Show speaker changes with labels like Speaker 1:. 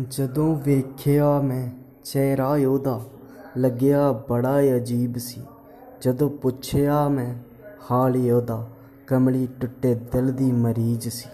Speaker 1: ਜਦੋਂ ਵੇਖਿਆ ਮੈਂ ਚਿਹਰਾ ਉਹਦਾ, ਲੱਗਿਆ ਬੜਾ ਅਜੀਬ ਸੀ। ਜਦੋਂ ਪੁੱਛਿਆ ਮੈਂ, ਹਾਲ ਉਹਦਾ, ਕਮਲੀ ਟੁੱਟੇ ਦਿਲ ਦੀ ਮਰੀਜ਼ ਸੀ।